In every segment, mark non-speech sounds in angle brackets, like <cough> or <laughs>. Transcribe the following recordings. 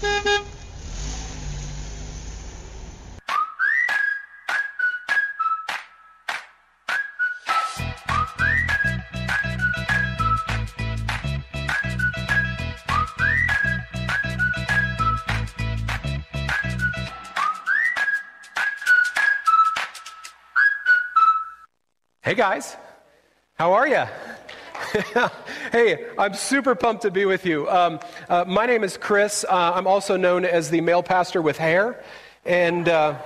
Hey guys, how are you? <laughs> hey, I'm super pumped to be with you. Um, uh, my name is Chris. Uh, I'm also known as the male pastor with hair, and uh,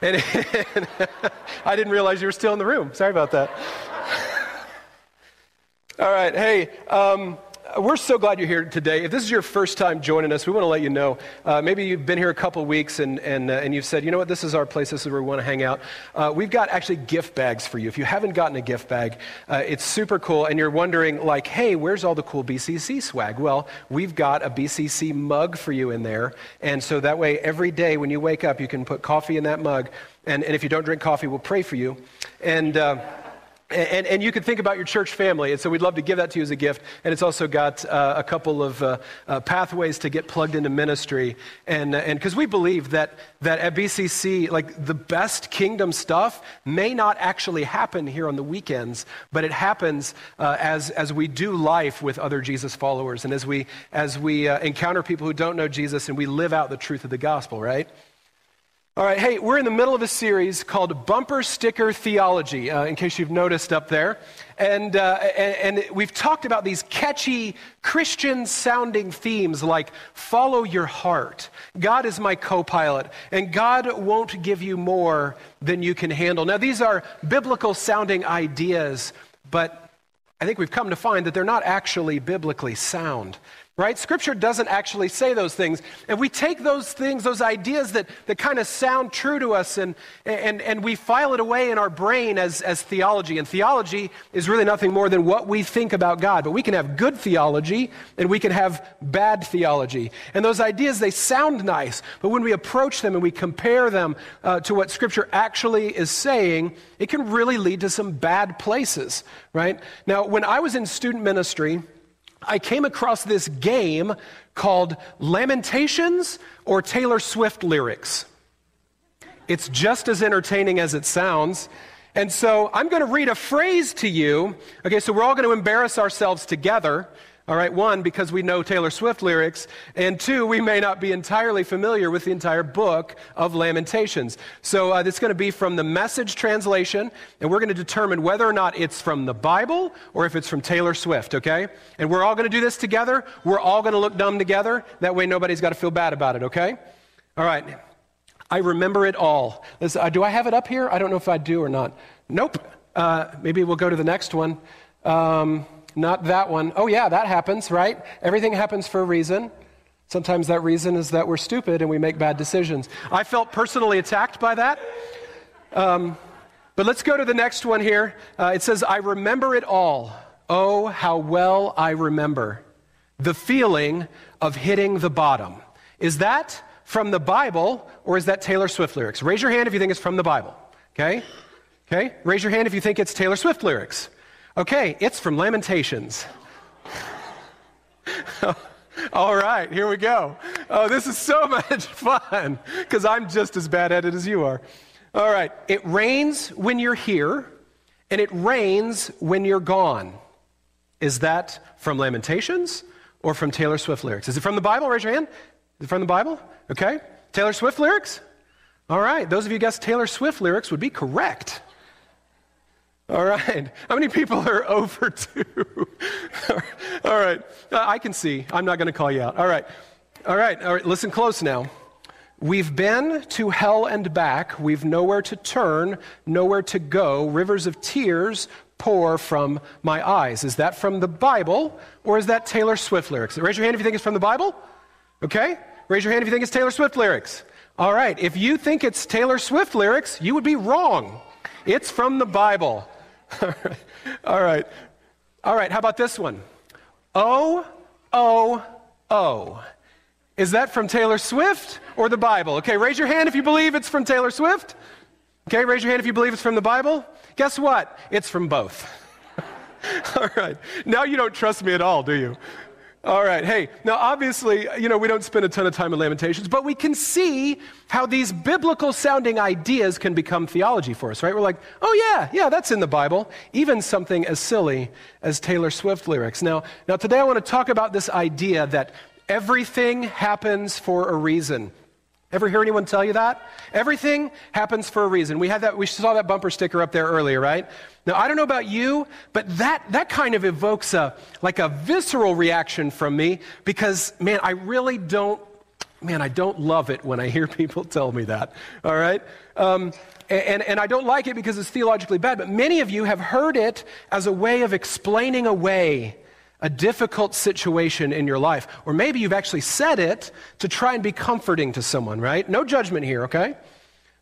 <laughs> and, <laughs> I didn't realize you were still in the room. Sorry about that. All right, hey. Um, we're so glad you're here today. If this is your first time joining us, we want to let you know. Uh, maybe you've been here a couple weeks and, and, uh, and you've said, you know what, this is our place, this is where we want to hang out. Uh, we've got actually gift bags for you. If you haven't gotten a gift bag, uh, it's super cool, and you're wondering, like, hey, where's all the cool BCC swag? Well, we've got a BCC mug for you in there, and so that way, every day when you wake up, you can put coffee in that mug, and, and if you don't drink coffee, we'll pray for you. And. And, and, you can think about your church family. And so we'd love to give that to you as a gift. And it's also got uh, a couple of uh, uh, pathways to get plugged into ministry. And because uh, we believe that, that at BCC, like the best kingdom stuff may not actually happen here on the weekends, but it happens uh, as, as we do life with other Jesus followers and as we, as we uh, encounter people who don't know Jesus and we live out the truth of the gospel, right? All right, hey, we're in the middle of a series called Bumper Sticker Theology, uh, in case you've noticed up there. And, uh, and, and, we've talked about these catchy Christian sounding themes like follow your heart, God is my co pilot, and God won't give you more than you can handle. Now, these are biblical sounding ideas, but I think we've come to find that they're not actually biblically sound right? Scripture doesn't actually say those things. And we take those things, those ideas that, that kind of sound true to us, and, and, and we file it away in our brain as, as theology. And theology is really nothing more than what we think about God. But we can have good theology, and we can have bad theology. And those ideas, they sound nice, but when we approach them and we compare them uh, to what Scripture actually is saying, it can really lead to some bad places, right? Now, when I was in student ministry, I came across this game called Lamentations or Taylor Swift lyrics. It's just as entertaining as it sounds. And so I'm going to read a phrase to you. Okay, so we're all going to embarrass ourselves together. All right, one, because we know Taylor Swift lyrics, and two, we may not be entirely familiar with the entire book of Lamentations. So uh, it's going to be from the message translation, and we're going to determine whether or not it's from the Bible or if it's from Taylor Swift, okay? And we're all going to do this together. We're all going to look dumb together. That way nobody's got to feel bad about it, okay? All right. I remember it all. Uh, do I have it up here? I don't know if I do or not. Nope. Uh, maybe we'll go to the next one. Um, not that one. Oh, yeah, that happens, right? Everything happens for a reason. Sometimes that reason is that we're stupid and we make bad decisions. I felt personally attacked by that. Um, but let's go to the next one here. Uh, it says, I remember it all. Oh, how well I remember the feeling of hitting the bottom. Is that from the Bible or is that Taylor Swift lyrics? Raise your hand if you think it's from the Bible. Okay? Okay? Raise your hand if you think it's Taylor Swift lyrics. Okay, it's from Lamentations. <laughs> All right, here we go. Oh, this is so <laughs> much fun because I'm just as bad at it as you are. All right, it rains when you're here and it rains when you're gone. Is that from Lamentations or from Taylor Swift lyrics? Is it from the Bible? Raise your hand. Is it from the Bible? Okay. Taylor Swift lyrics? All right, those of you guessed Taylor Swift lyrics would be correct. All right. <laughs> How many people are <laughs> over two? <laughs> All right. Uh, I can see. I'm not going to call you out. All right. All right. All right. Listen close now. We've been to hell and back. We've nowhere to turn, nowhere to go. Rivers of tears pour from my eyes. Is that from the Bible or is that Taylor Swift lyrics? Raise your hand if you think it's from the Bible. Okay? Raise your hand if you think it's Taylor Swift lyrics. All right. If you think it's Taylor Swift lyrics, you would be wrong. It's from the Bible. All right. All right. How about this one? O, O, O. Is that from Taylor Swift or the Bible? Okay, raise your hand if you believe it's from Taylor Swift. Okay, raise your hand if you believe it's from the Bible. Guess what? It's from both. <laughs> all right. Now you don't trust me at all, do you? All right. Hey, now obviously, you know, we don't spend a ton of time in Lamentations, but we can see how these biblical sounding ideas can become theology for us, right? We're like, oh, yeah, yeah, that's in the Bible. Even something as silly as Taylor Swift lyrics. Now, now today I want to talk about this idea that everything happens for a reason. Ever hear anyone tell you that? Everything happens for a reason. We had that, we saw that bumper sticker up there earlier, right? Now, I don't know about you, but that, that kind of evokes a, like a visceral reaction from me because, man, I really don't, man, I don't love it when I hear <laughs> people tell me that, all right? Um, and, and I don't like it because it's theologically bad, but many of you have heard it as a way of explaining away a difficult situation in your life. Or maybe you've actually said it to try and be comforting to someone, right? No judgment here, okay?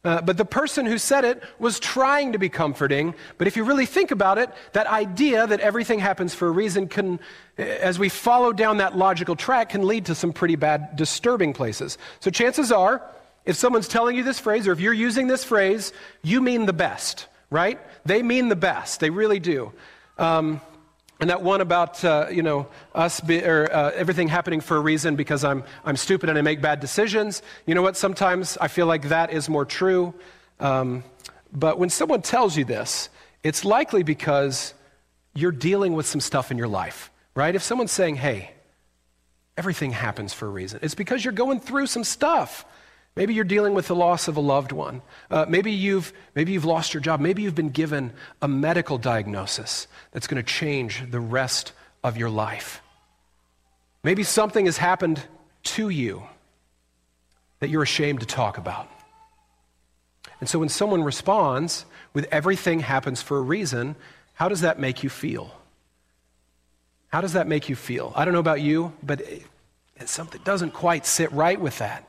Uh, but the person who said it was trying to be comforting. But if you really think about it, that idea that everything happens for a reason can, as we follow down that logical track, can lead to some pretty bad, disturbing places. So chances are, if someone's telling you this phrase, or if you're using this phrase, you mean the best, right? They mean the best. They really do. Um, and that one about, uh, you know, us, be, or uh, everything happening for a reason because I'm, I'm stupid and I make bad decisions. You know what? Sometimes I feel like that is more true. Um, but when someone tells you this, it's likely because you're dealing with some stuff in your life, right? If someone's saying, hey, everything happens for a reason, it's because you're going through some stuff. Maybe you're dealing with the loss of a loved one. Uh, maybe, you've, maybe you've lost your job. Maybe you've been given a medical diagnosis that's going to change the rest of your life. Maybe something has happened to you that you're ashamed to talk about. And so when someone responds with everything happens for a reason, how does that make you feel? How does that make you feel? I don't know about you, but it, something doesn't quite sit right with that.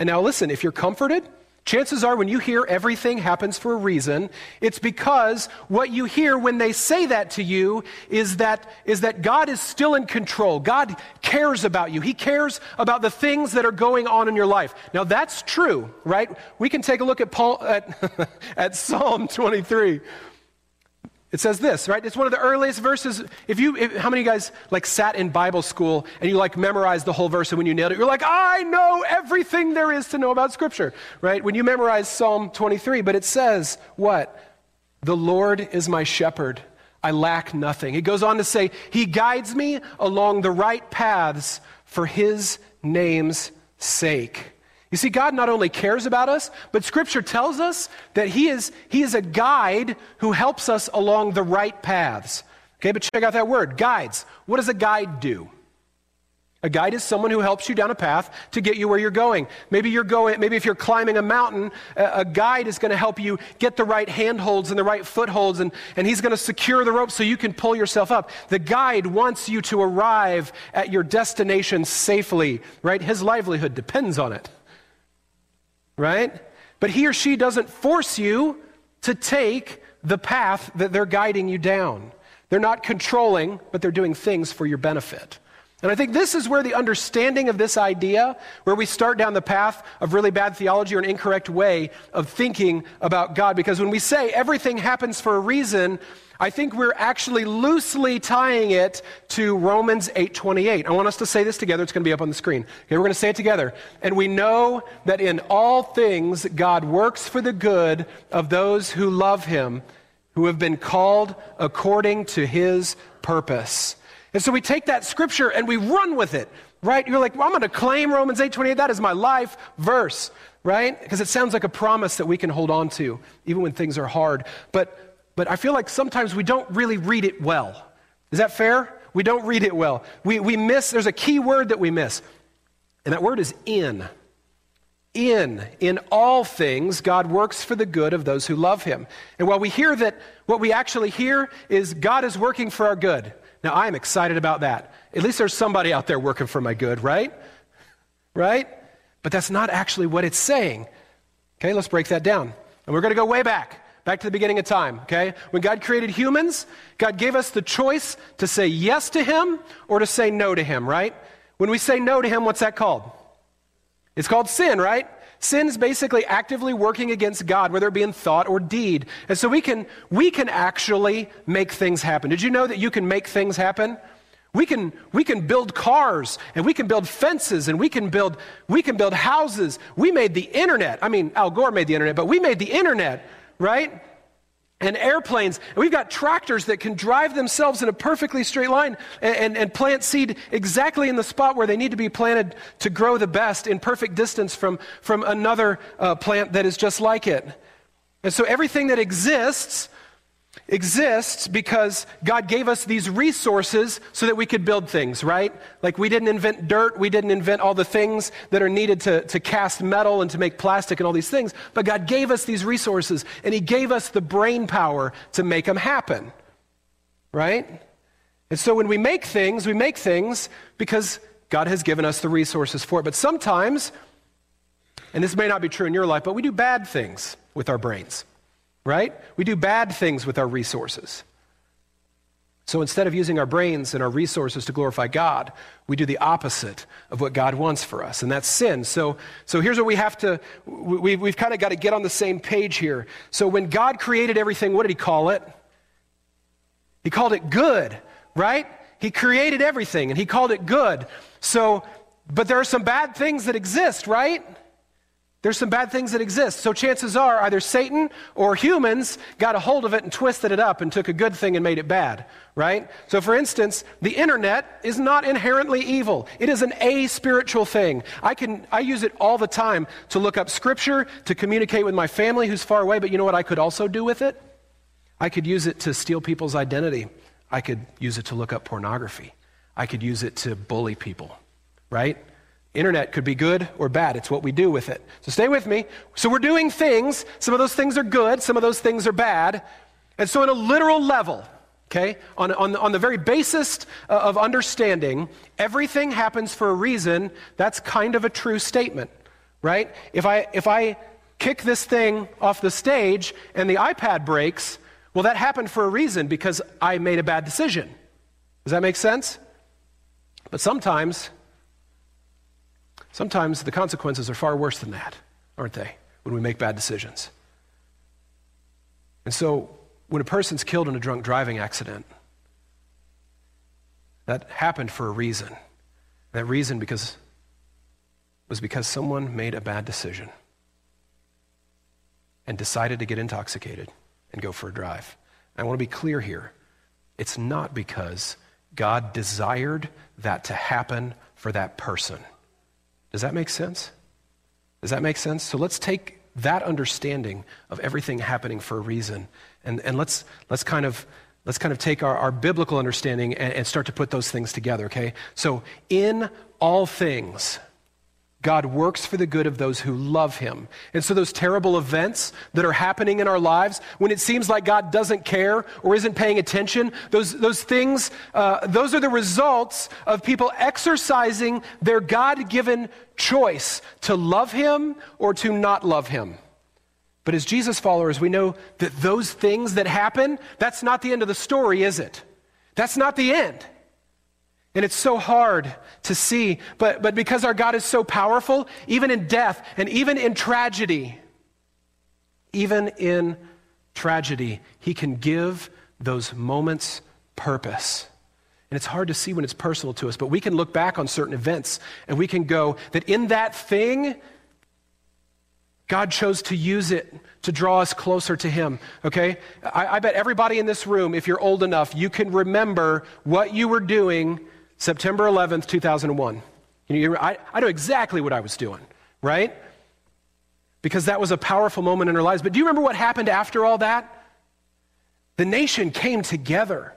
And now, listen, if you're comforted, chances are when you hear everything happens for a reason, it's because what you hear when they say that to you is that, is that God is still in control. God cares about you. He cares about the things that are going on in your life. Now, that's true, right? We can take a look at, Paul, at, <laughs> at Psalm 23. It says this, right? It's one of the earliest verses. If you, if, how many of you guys like sat in Bible school and you like memorized the whole verse and when you nailed it, you're like, I know everything there is to know about Scripture, right? When you memorize Psalm 23, but it says what? The Lord is my shepherd. I lack nothing. It goes on to say, He guides me along the right paths for His name's sake. You see, God not only cares about us, but Scripture tells us that He is, he is a guide who helps us along the right paths. Okay, but check out that word guides. What does a guide do? A guide is someone who helps you down a path to get you where you're going. Maybe you're going, maybe if you're climbing a mountain, a, guide is going to help you get the right handholds and the right footholds, and, and he's going to secure the rope so you can pull yourself up. The guide wants you to arrive at your destination safely, right? His livelihood depends on it right? But he or she doesn't force you to take the path that they're guiding you down. They're not controlling, but they're doing things for your benefit. And I think this is where the understanding of this idea, where we start down the path of really bad theology or an incorrect way of thinking about God, because when we say everything happens for a reason, I think we're actually loosely tying it to Romans 8:28. I want us to say this together. It's going to be up on the screen. Okay, we're going to say it together. And we know that in all things God works for the good of those who love him, who have been called according to his purpose. And so we take that scripture and we run with it. Right? You're like, well, I'm going to claim Romans 8:28. That is my life verse, right? Because it sounds like a promise that we can hold on to even when things are hard. But but I feel like sometimes we don't really read it well. Is that fair? We don't read it well. We, we miss, there's a key word that we miss, and that word is in. In, in all things, God works for the good of those who love him. And while we hear that, what we actually hear is God is working for our good. Now, I am excited about that. At least there's somebody out there working for my good, right? Right? But that's not actually what it's saying. Okay, let's break that down. And we're going to go way back. Back to the beginning of time, okay? When God created humans, God gave us the choice to say yes to Him or to say no to Him, right? When we say no to Him, what's that called? It's called sin, right? Sin is basically actively working against God, whether it be in thought or deed. And so we can, we can actually make things happen. Did you know that you can make things happen? We can, we can build cars and we can build fences and we can build, we can build houses. We made the internet. I mean, Al Gore made the internet, but we made the internet, right? And airplanes. And we've got tractors that can drive themselves in a perfectly straight line and, and, and, plant seed exactly in the spot where they need to be planted to grow the best in perfect distance from, from another uh, plant that is just like it. And so everything that exists exists because God gave us these resources so that we could build things, right? Like we didn't invent dirt, we didn't invent all the things that are needed to, to cast metal and to make plastic and all these things, but God gave us these resources and He gave us the brain power to make them happen, right? And so when we make things, we make things because God has given us the resources for it. But sometimes, and this may not be true in your life, but we do bad things with our brains right? We do bad things with our resources. So instead of using our brains and our resources to glorify God, we do the opposite of what God wants for us, and that's sin. So, so here's what we have to, we, we've kind of got to get on the same page here. So when God created everything, what did He call it? He called it good, right? He created everything and He called it good. So, but there are some bad things that exist, right? There's some bad things that exist. So chances are either Satan or humans got a hold of it and twisted it up and took a good thing and made it bad, right? So for instance, the internet is not inherently evil. It is an a-spiritual thing. I can I use it all the time to look up scripture, to communicate with my family who's far away, but you know what I could also do with it? I could use it to steal people's identity. I could use it to look up pornography. I could use it to bully people, right? Internet could be good or bad. It's what we do with it. So stay with me. So we're doing things. Some of those things are good, some of those things are bad. And so, on a literal level, okay, on, on, on the very basis uh, of understanding, everything happens for a reason. That's kind of a true statement, right? If I, if I kick this thing off the stage and the iPad breaks, well, that happened for a reason because I made a bad decision. Does that make sense? But sometimes Sometimes the consequences are far worse than that, aren't they, when we make bad decisions? And so, when a person's killed in a drunk driving accident, that happened for a reason. That reason because was because someone made a bad decision and decided to get intoxicated and go for a drive. I want to be clear here. It's not because God desired that to happen for that person. Does that make sense? Does that make sense? So let's take that understanding of everything happening for a reason and, and let's, let's kind of let's kind of take our, our biblical understanding and, and start to put those things together, okay? So in all things, God works for the good of those who love him. And so, those terrible events that are happening in our lives, when it seems like God doesn't care or isn't paying attention, those, those things, uh, those are the results of people exercising their God given choice to love him or to not love him. But as Jesus followers, we know that those things that happen, that's not the end of the story, is it? That's not the end. And it's so hard to see, but, but because our God is so powerful, even in death and even in tragedy, even in tragedy, He can give those moments purpose. And it's hard to see when it's personal to us, but we can look back on certain events and we can go that in that thing, God chose to use it to draw us closer to Him, okay? I, I bet everybody in this room, if you're old enough, you can remember what you were doing September 11th, 2001. You know, I, I know exactly what I was doing, right? Because that was a powerful moment in our lives. But do you remember what happened after all that? The nation came together.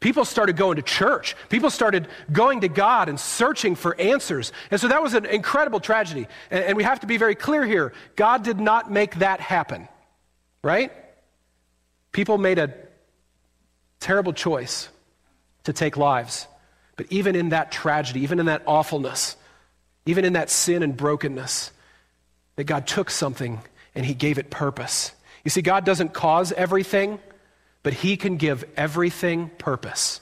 People started going to church. People started going to God and searching for answers. And so that was an incredible tragedy. And, and we have to be very clear here God did not make that happen, right? People made a terrible choice to take lives. But even in that tragedy, even in that awfulness, even in that sin and brokenness, that God took something and He gave it purpose. You see, God doesn't cause everything, but He can give everything purpose.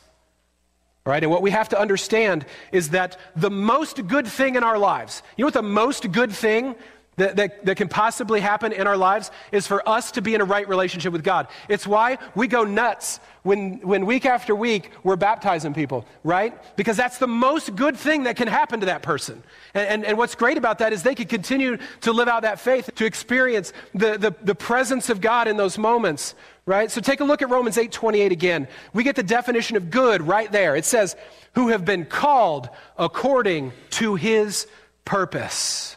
Right? And what we have to understand is that the most good thing in our lives, you know what the most good thing that, that, that, can possibly happen in our lives is for us to be in a right relationship with God. It's why we go nuts when, when week after week we're baptizing people, right? Because that's the most good thing that can happen to that person. And, and, and what's great about that is they can continue to live out that faith, to experience the, the, the presence of God in those moments, right? So take a look at Romans 8 28 again. We get the definition of good right there. It says, who have been called according to his purpose.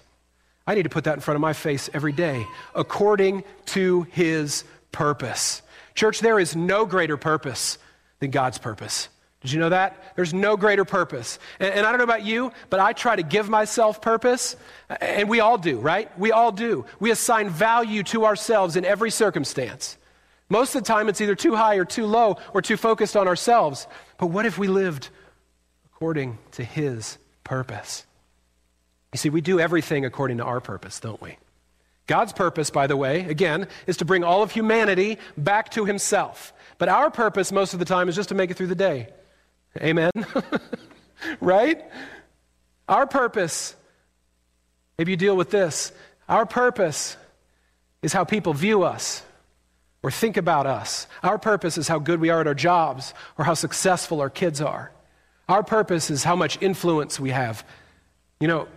I need to put that in front of my face every day, according to his purpose. Church, there is no greater purpose than God's purpose. Did you know that? There's no greater purpose. And, and, I don't know about you, but I try to give myself purpose, and we all do, right? We all do. We assign value to ourselves in every circumstance. Most of the time, it's either too high or too low or too focused on ourselves. But what if we lived according to His purpose? You see, we do everything according to our purpose, don't we? God's purpose, by the way, again, is to bring all of humanity back to himself. But our purpose, most of the time, is just to make it through the day. Amen? <laughs> right? Our purpose, maybe you deal with this, our purpose is how people view us or think about us. Our purpose is how good we are at our jobs or how successful our kids are. Our purpose is how much influence we have. You know,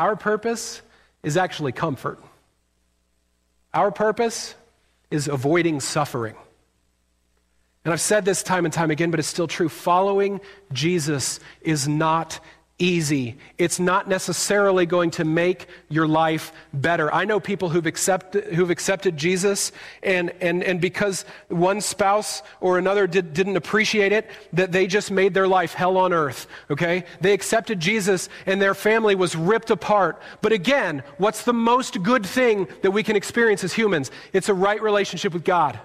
our purpose is actually comfort. Our purpose is avoiding suffering. And I've said this time and time again, but it's still true. Following Jesus is not easy. It's not necessarily going to make your life better. I know people who've accepted, who've accepted Jesus, and, and, and because one spouse or another did, didn't appreciate it, that they just made their life hell on earth, okay? They accepted Jesus, and their family was ripped apart. But again, what's the most good thing that we can experience as humans? It's a right relationship with God,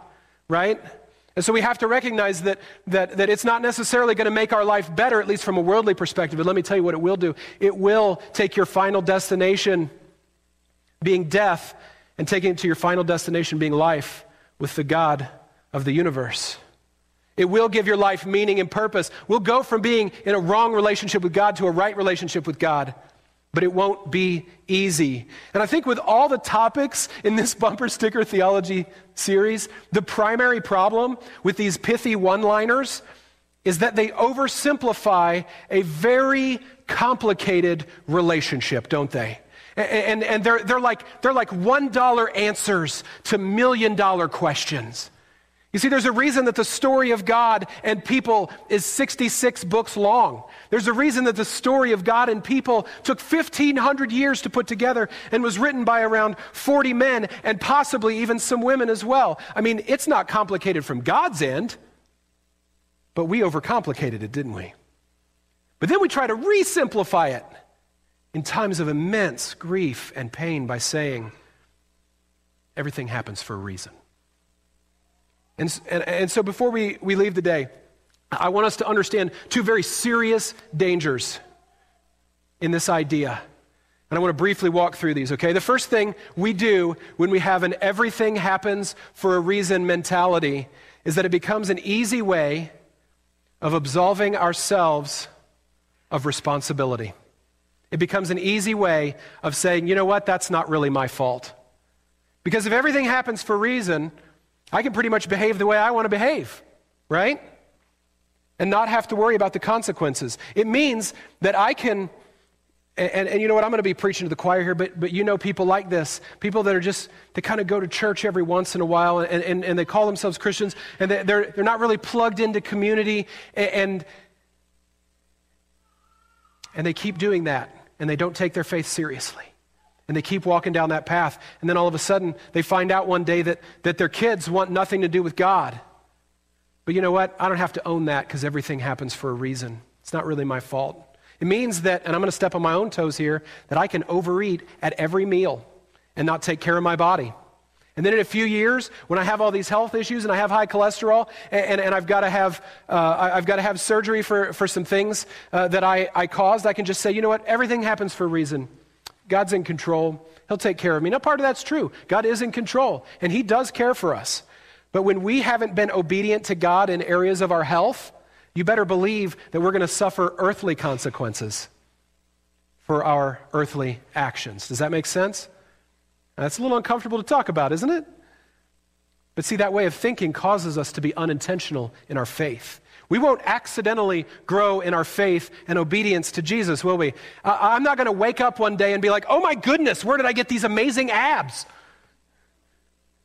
right? And so we have to recognize that, that, that it's not necessarily going to make our life better, at least from a worldly perspective. But let me tell you what it will do it will take your final destination being death and taking it to your final destination being life with the God of the universe. It will give your life meaning and purpose. We'll go from being in a wrong relationship with God to a right relationship with God but it won't be easy. And I think with all the topics in this bumper sticker theology series, the primary problem with these pithy one liners is that they oversimplify a very complicated relationship, don't they? And, and, and they're, they're, like, they're like $1 answers to million dollar questions. You see, there's a reason that the story of God and people is 66 books long. There's a reason that the story of God and people took 1,500 years to put together and was written by around 40 men and possibly even some women as well. I mean, it's not complicated from God's end, but we overcomplicated it, didn't we? But then we try to re simplify it in times of immense grief and pain by saying, everything happens for a reason. And, and, and so before we, we leave the day, I want us to understand two very serious dangers in this idea. And I want to briefly walk through these, okay? The first thing we do when we have an everything happens for a reason mentality is that it becomes an easy way of absolving ourselves of responsibility. It becomes an easy way of saying, you know what, that's not really my fault. Because if everything happens for a reason, I can pretty much behave the way I want to behave, right? And not have to worry about the consequences. It means that I can, and, and, you know what, I'm going to be preaching to the choir here, but, but you know people like this. People that are just, they kind of go to church every once in a while and, and, and they call themselves Christians and they, they're, they're not really plugged into community and, and they keep doing that and they don't take their faith seriously. And they keep walking down that path. And then all of a sudden, they find out one day that, that their kids want nothing to do with God. But you know what? I don't have to own that because everything happens for a reason. It's not really my fault. It means that, and I'm going to step on my own toes here, that I can overeat at every meal and not take care of my body. And then in a few years, when I have all these health issues and I have high cholesterol and, and, and I've, got to have, uh, I've got to have surgery for, for some things uh, that I, I caused, I can just say, you know what? Everything happens for a reason. God's in control. He'll take care of me. Now, part of that's true. God is in control, and He does care for us. But when we haven't been obedient to God in areas of our health, you better believe that we're going to suffer earthly consequences for our earthly actions. Does that make sense? That's a little uncomfortable to talk about, isn't it? But see, that way of thinking causes us to be unintentional in our faith. We won't accidentally grow in our faith and obedience to Jesus, will we? I'm not going to wake up one day and be like, oh my goodness, where did I get these amazing abs? <laughs>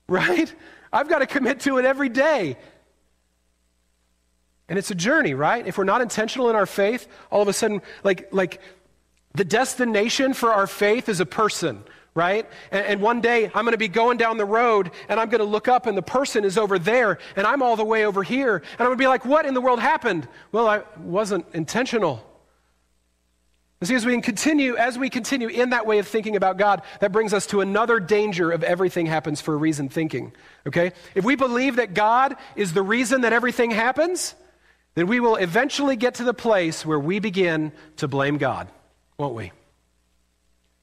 Right? I've got to commit to it every day. And it's a journey, right? If we're not intentional in our faith, all of a sudden, like, like the destination for our faith is a person, right? And, and, one day I'm going to be going down the road and I'm going to look up and the person is over there and I'm all the way over here. And I'm going to be like, what in the world happened? Well, I wasn't intentional. You see, as we continue, as we continue in that way of thinking about God, that brings us to another danger of everything happens for a reason thinking. Okay? If we believe that God is the reason that everything happens, then we will eventually get to the place where we begin to blame God, won't we?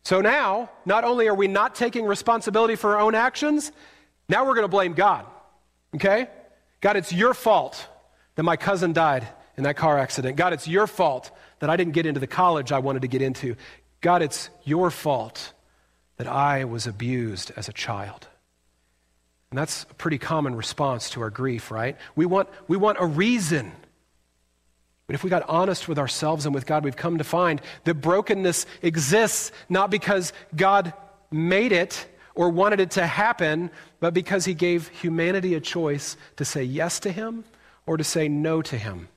So now, not only are we not taking responsibility for our own actions, now we're going to blame God. Okay? God, it's your fault that my cousin died in that car accident. God, it's your fault that I didn't get into the college I wanted to get into. God, it's your fault that I was abused as a child. And that's a pretty common response to our grief, right? We want, we want a reason but if we got honest with ourselves and with God, we've come to find that brokenness exists not because God made it or wanted it to happen, but because He gave humanity a choice to say yes to Him or to say no to Him.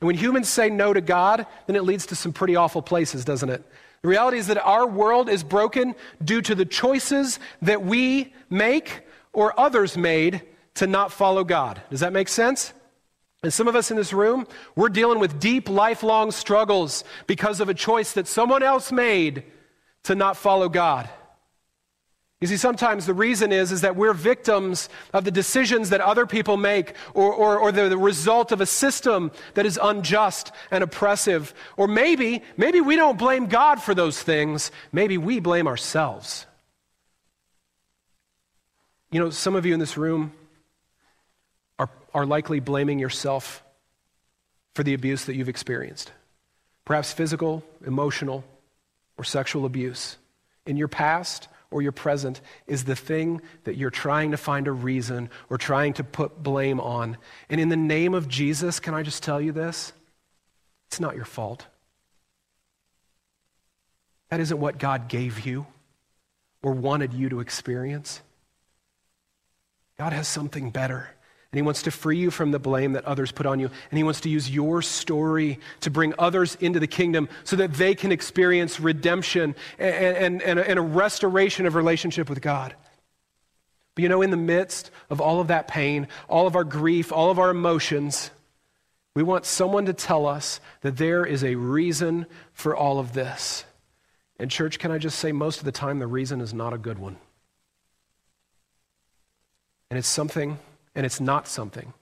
And when humans say no to God, then it leads to some pretty awful places, doesn't it? The reality is that our world is broken due to the choices that we make or others made to not follow God. Does that make sense? And some of us in this room, we're dealing with deep, lifelong struggles because of a choice that someone else made to not follow God. You see, sometimes the reason is, is that we're victims of the decisions that other people make or, or, or the, the result of a system that is unjust and oppressive. Or maybe, maybe we don't blame God for those things. Maybe we blame ourselves. You know, some of you in this room, are likely blaming yourself for the abuse that you've experienced. Perhaps physical, emotional, or sexual abuse in your past or your present is the thing that you're trying to find a reason or trying to put blame on. And in the name of Jesus, can I just tell you this? It's not your fault. That isn't what God gave you or wanted you to experience. God has something better. And he wants to free you from the blame that others put on you. And he wants to use your story to bring others into the kingdom so that they can experience redemption and, and, and, a, restoration of relationship with God. But you know, in the midst of all of that pain, all of our grief, all of our emotions, we want someone to tell us that there is a reason for all of this. And, church, can I just say, most of the time, the reason is not a good one. And it's something and it's not something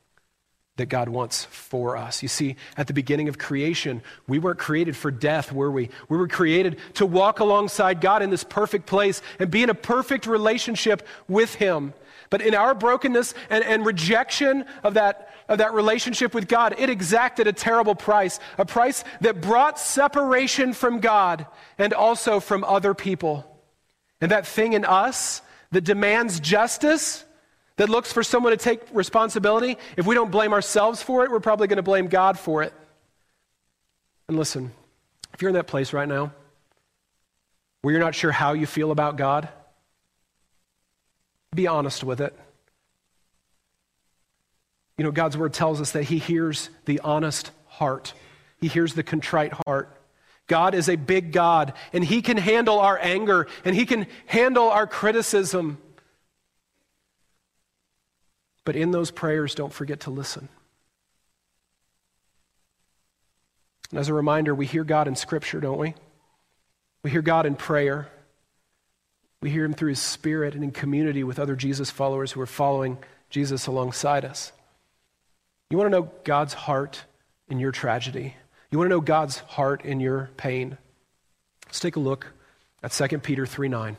that God wants for us. You see, at the beginning of creation, we weren't created for death, were we? We were created to walk alongside God in this perfect place and be in a perfect relationship with Him. But in our brokenness and, and rejection of that, of that relationship with God, it exacted a terrible price, a price that brought separation from God and also from other people. And that thing in us that demands justice that looks for someone to take responsibility, if we don't blame ourselves for it, we're probably going to blame God for it. And listen, if you're in that place right now where you're not sure how you feel about God, be honest with it. You know, God's word tells us that He hears the honest heart, He hears the contrite heart. God is a big God, and He can handle our anger, and He can handle our criticism. But in those prayers, don't forget to listen. And as a reminder, we hear God in Scripture, don't we? We hear God in prayer. We hear Him through His Spirit and in community with other Jesus followers who are following Jesus alongside us. You want to know God's heart in your tragedy? You want to know God's heart in your pain? Let's take a look at 2 Peter 3 9.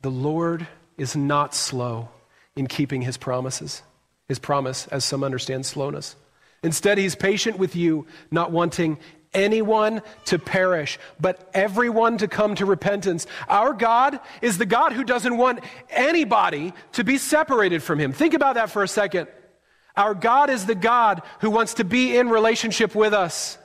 The Lord is not slow in keeping his promises, his promise, as some understand slowness. Instead, he's patient with you, not wanting anyone to perish, but everyone to come to repentance. Our God is the God who doesn't want anybody to be separated from him. Think about that for a second. Our God is the God who wants to be in relationship with us.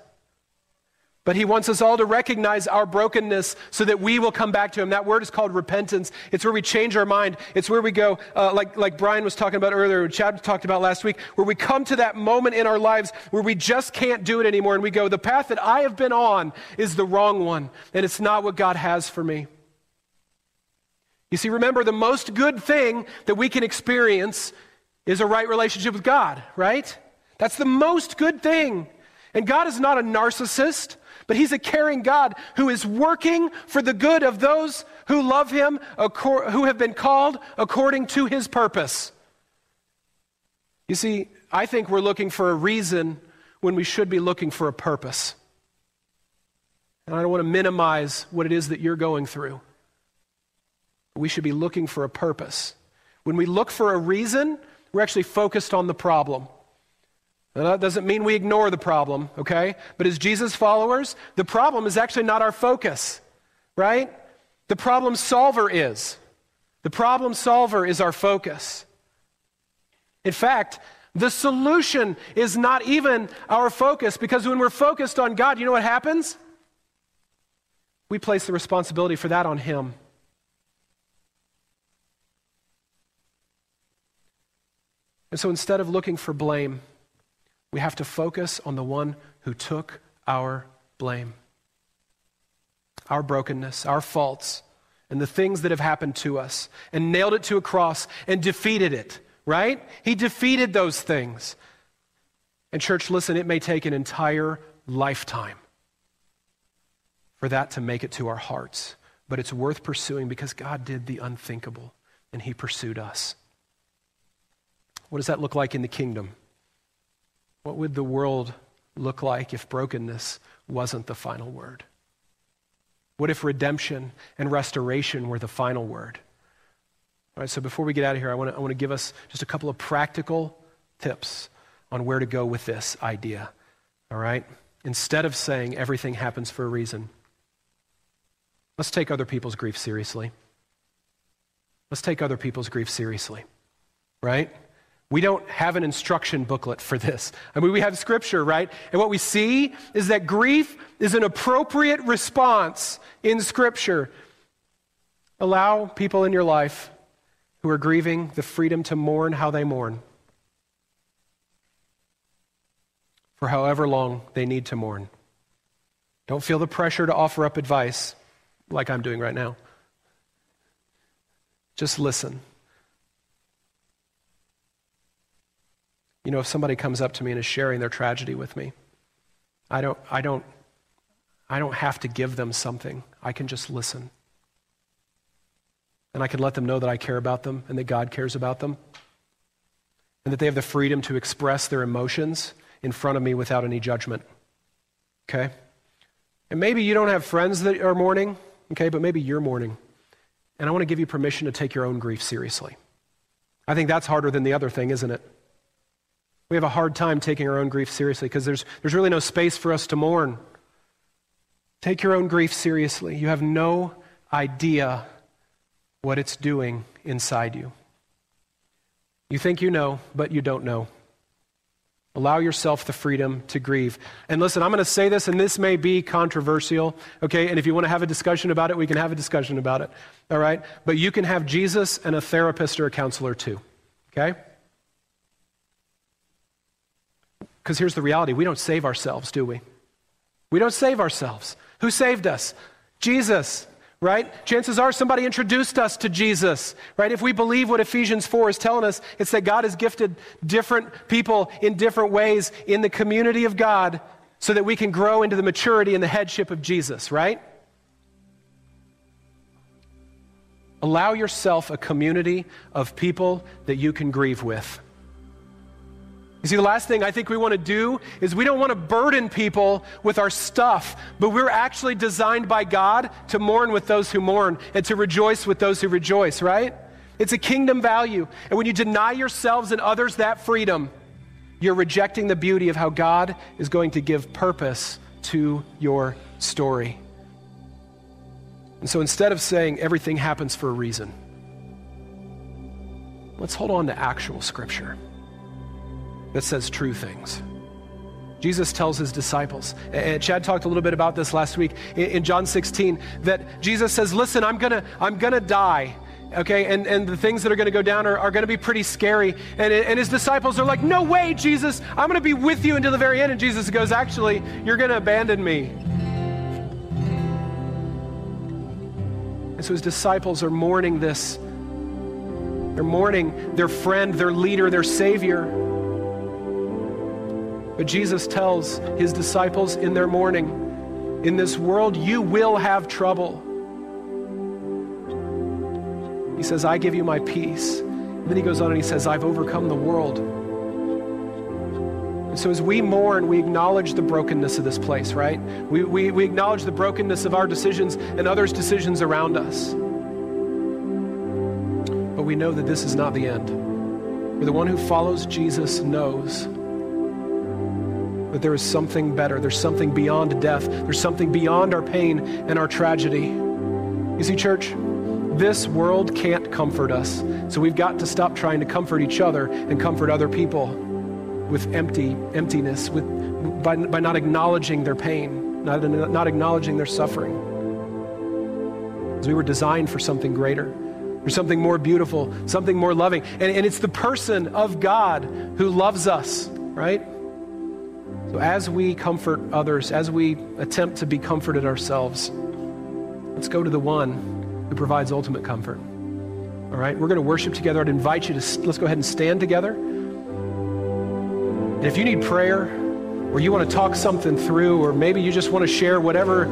But he wants us all to recognize our brokenness so that we will come back to him. That word is called repentance. It's where we change our mind. It's where we go, uh, like, like Brian was talking about earlier, Chad talked about last week, where we come to that moment in our lives where we just can't do it anymore. And we go, the path that I have been on is the wrong one, and it's not what God has for me. You see, remember, the most good thing that we can experience is a right relationship with God, right? That's the most good thing. And God is not a narcissist. But he's a caring God who is working for the good of those who love him, who have been called according to his purpose. You see, I think we're looking for a reason when we should be looking for a purpose. And I don't want to minimize what it is that you're going through. We should be looking for a purpose. When we look for a reason, we're actually focused on the problem. Now, that uh, doesn't mean we ignore the problem, okay? But as Jesus followers, the problem is actually not our focus, right? The problem solver is. The problem solver is our focus. In fact, the solution is not even our focus because when we're focused on God, you know what happens? We place the responsibility for that on Him. And so instead of looking for blame, we have to focus on the one who took our blame, our brokenness, our faults, and the things that have happened to us, and nailed it to a cross and defeated it, right? He defeated those things. And, church, listen, it may take an entire lifetime for that to make it to our hearts, but it's worth pursuing because God did the unthinkable and He pursued us. What does that look like in the kingdom? What would the world look like if brokenness wasn't the final word? What if redemption and restoration were the final word? All right, so before we get out of here, I want to, I give us just a couple of practical tips on where to go with this idea. All right? Instead of saying everything happens for a reason, let's take other people's grief seriously. Let's take other people's grief seriously, right? We don't have an instruction booklet for this. I mean, we have scripture, right? And what we see is that grief is an appropriate response in scripture. Allow people in your life who are grieving the freedom to mourn how they mourn for however long they need to mourn. Don't feel the pressure to offer up advice like I'm doing right now. Just listen. You know, if somebody comes up to me and is sharing their tragedy with me, I don't, I don't, I don't have to give them something. I can just listen. And I can let them know that I care about them and that God cares about them. And that they have the freedom to express their emotions in front of me without any judgment. Okay? And maybe you don't have friends that are mourning, okay, but maybe you're mourning. And I want to give you permission to take your own grief seriously. I think that's harder than the other thing, isn't it? We have a hard time taking our own grief seriously because there's, there's really no space for us to mourn. Take your own grief seriously. You have no idea what it's doing inside you. You think you know, but you don't know. Allow yourself the freedom to grieve. And listen, I'm going to say this, and this may be controversial, okay? And if you want to have a discussion about it, we can have a discussion about it, all right? But you can have Jesus and a therapist or a counselor too, okay? Because here's the reality we don't save ourselves, do we? We don't save ourselves. Who saved us? Jesus, right? Chances are somebody introduced us to Jesus, right? If we believe what Ephesians 4 is telling us, it's that God has gifted different people in different ways in the community of God so that we can grow into the maturity and the headship of Jesus, right? Allow yourself a community of people that you can grieve with. You see, the last thing I think we want to do is we don't want to burden people with our stuff, but we're actually designed by God to mourn with those who mourn and to rejoice with those who rejoice, right? It's a kingdom value. And when you deny yourselves and others that freedom, you're rejecting the beauty of how God is going to give purpose to your story. And so instead of saying everything happens for a reason, let's hold on to actual scripture that says true things. Jesus tells his disciples, and Chad talked a little bit about this last week in John 16, that Jesus says, Listen, I'm gonna, I'm gonna die. Okay, and, and the things that are to go down are, are to be pretty scary. And, and his disciples are like, No way, Jesus, I'm to be with you until the very end. And Jesus goes, Actually, you're to abandon me. And so his disciples are mourning this. They're mourning their friend, their leader, their Savior. But Jesus tells his disciples in their mourning, In this world you will have trouble. He says, I give you my peace. And then he goes on and he says, I've overcome the world. And so as we mourn, we acknowledge the brokenness of this place, right? We, we, we acknowledge the brokenness of our decisions and others' decisions around us. But we know that this is not the end. For the one who follows Jesus knows that there is something better. There's something beyond death. There's something beyond our pain and our tragedy. You see, church, this world can't comfort us. So we've got to stop trying to comfort each other and comfort other people with empty emptiness, with, by, by not acknowledging their pain, not, not acknowledging their suffering. Because we were designed for something greater, for something more beautiful, something more loving. And, and it's the person of God who loves us, right? So as we comfort others, as we attempt to be comforted ourselves, let's go to the one who provides ultimate comfort. All right, we're going to worship together. I'd invite you to let's go ahead and stand together. And if you need prayer, or you want to talk something through, or maybe you just want to share whatever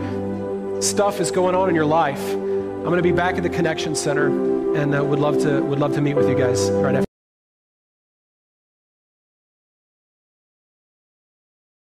stuff is going on in your life, I'm going to be back at the Connection Center, and uh, would love to would love to meet with you guys right after.